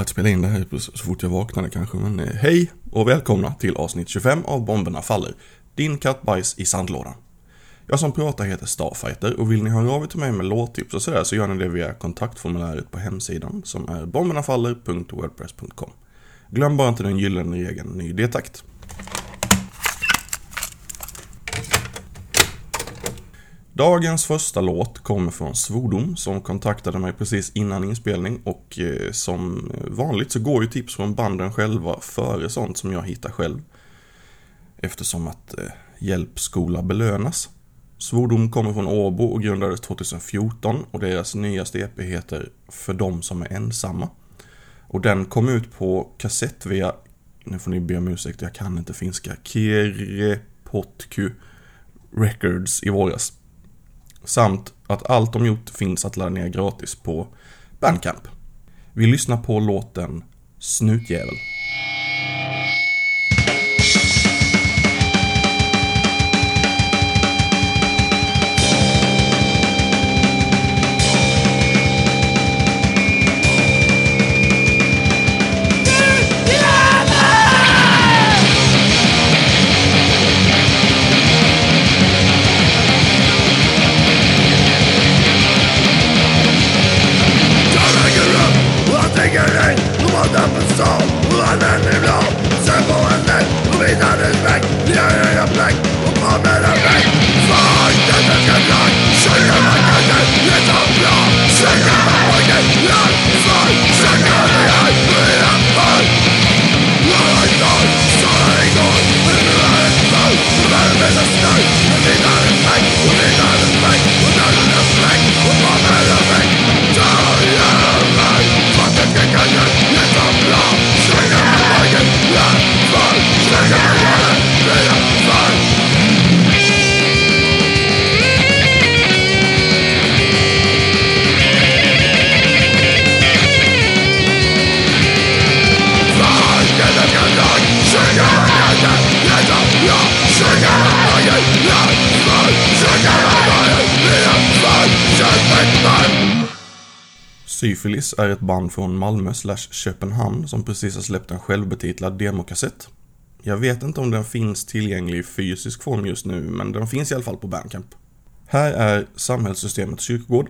börjat spela in det här så fort jag vaknade kanske, men eh, hej och välkomna till avsnitt 25 av Bomberna Faller. Din kattbajs i sandlådan. Jag som pratar heter Starfighter och vill ni höra av er till mig med låttips och sådär så gör ni det via kontaktformuläret på hemsidan som är bombernafaller.wordpress.com. Glöm bara inte den gyllene regeln ny detakt. Dagens första låt kommer från Svordom som kontaktade mig precis innan inspelning och eh, som vanligt så går ju tips från banden själva före sånt som jag hittar själv. Eftersom att eh, hjälpskola belönas. Svordom kommer från Åbo och grundades 2014 och deras nyaste EP heter För de som är ensamma. Och den kom ut på kassett via, nu får ni be om ursäkt, jag kan inte finska, Kerepotku Records i våras. Samt att allt de gjort finns att ladda ner gratis på Bandcamp. Vi lyssnar på låten Snutjävel. Syfilis är ett band från Malmö slash Köpenhamn som precis har släppt en självbetitlad demokassett. Jag vet inte om den finns tillgänglig i fysisk form just nu, men den finns i alla fall på Bandcamp. Här är samhällssystemets kyrkogård.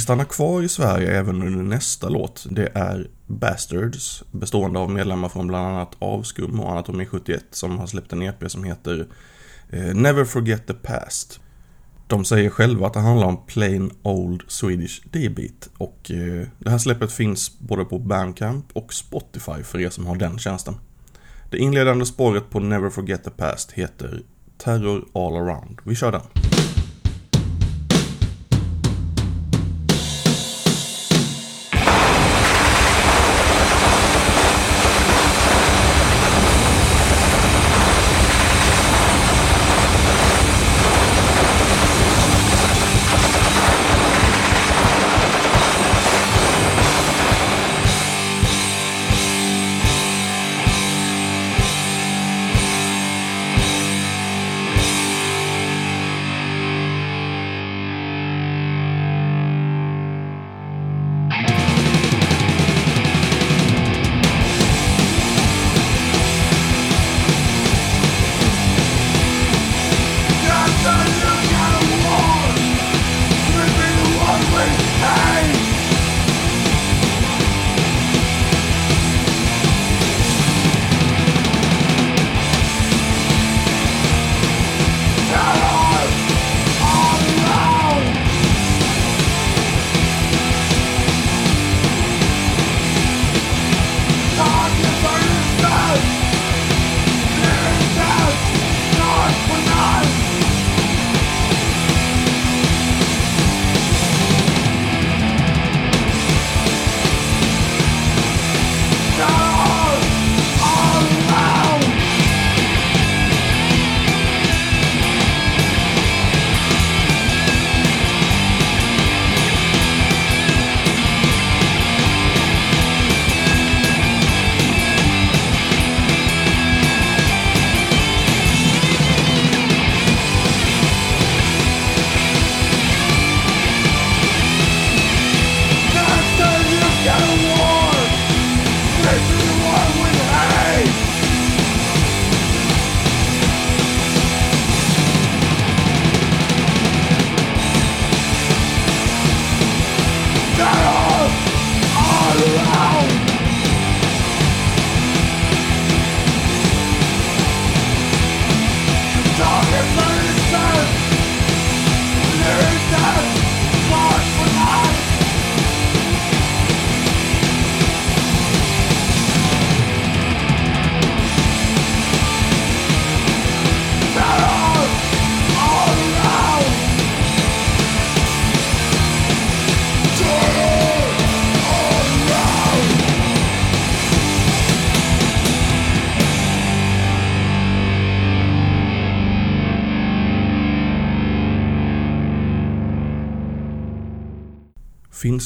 Vi stannar kvar i Sverige även under nästa låt. Det är Bastards, bestående av medlemmar från bland annat Avskum och Anatomi71, som har släppt en EP som heter eh, Never Forget the Past. De säger själva att det handlar om plain old Swedish D-beat och eh, det här släppet finns både på Bandcamp och Spotify för er som har den tjänsten. Det inledande spåret på Never Forget the Past heter Terror All Around. Vi kör den.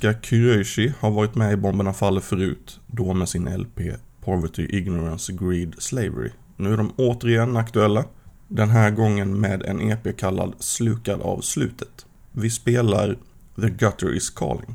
Finska Kyröishi har varit med i Bomberna Faller förut, då med sin LP Poverty, Ignorance, Greed, Slavery. Nu är de återigen aktuella, den här gången med en EP kallad Slukad av slutet. Vi spelar The Gutter Is Calling.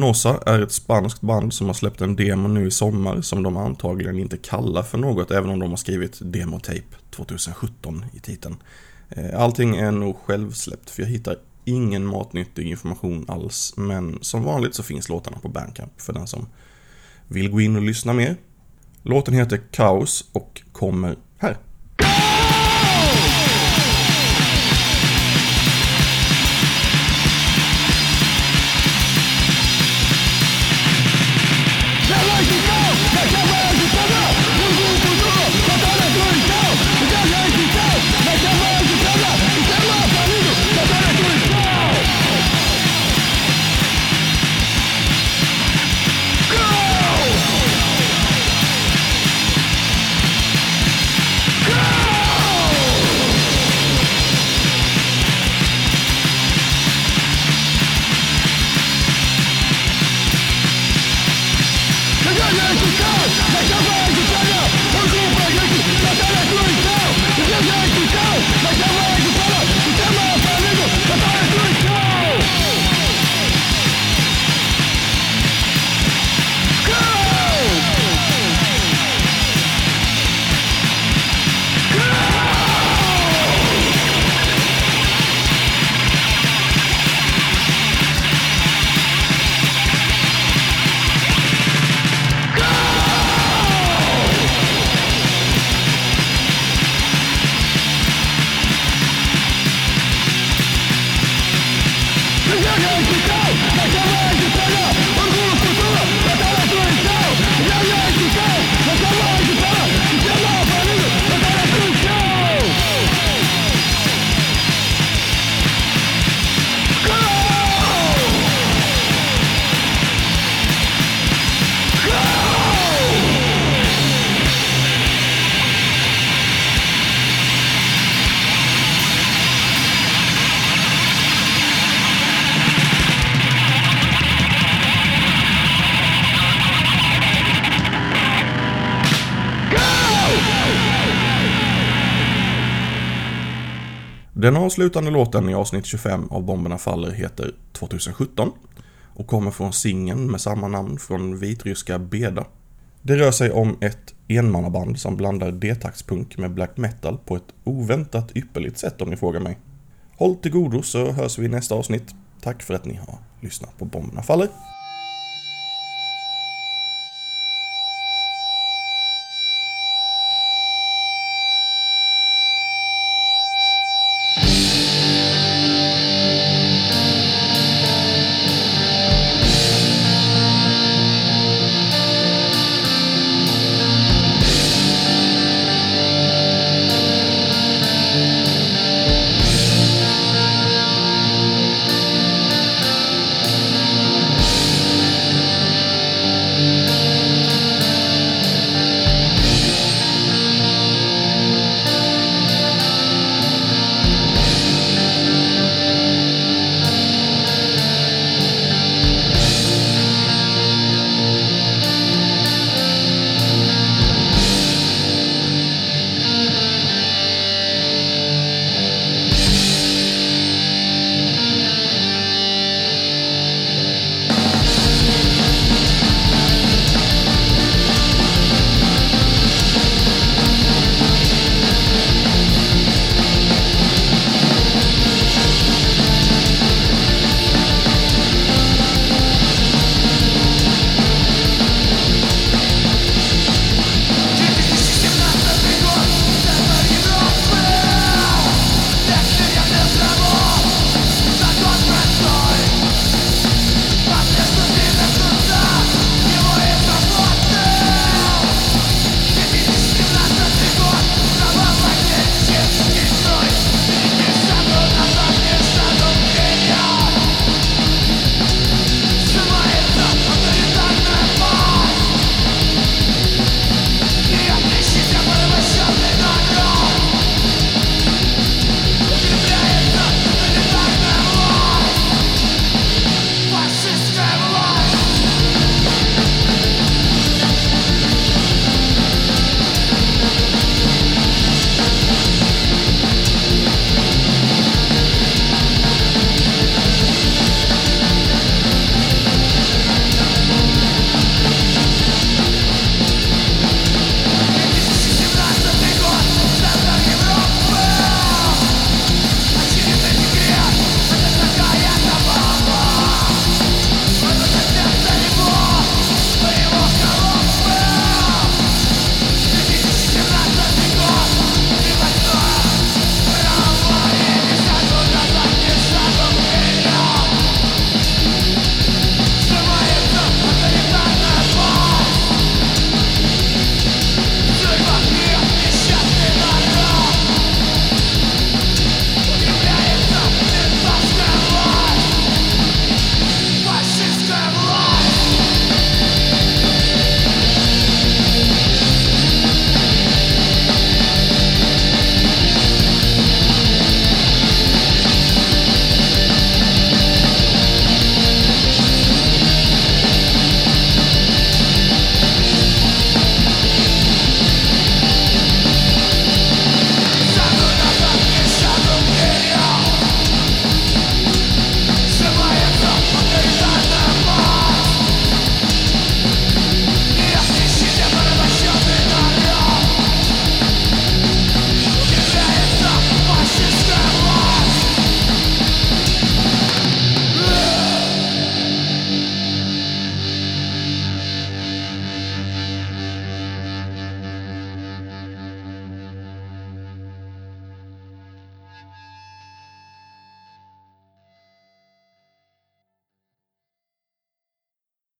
Nosa är ett spanskt band som har släppt en demo nu i sommar som de antagligen inte kallar för något även om de har skrivit Demotape 2017 i titeln. Eh, allting är nog självsläppt för jag hittar ingen matnyttig information alls men som vanligt så finns låtarna på Bandcamp för den som vill gå in och lyssna mer. Låten heter Kaos och kommer här. Den avslutande låten i avsnitt 25 av Bomberna Faller heter 2017 och kommer från singeln med samma namn från vitryska Beda. Det rör sig om ett enmannaband som blandar D-taktspunk med black metal på ett oväntat ypperligt sätt om ni frågar mig. Håll till godo så hörs vi i nästa avsnitt. Tack för att ni har lyssnat på Bomberna Faller.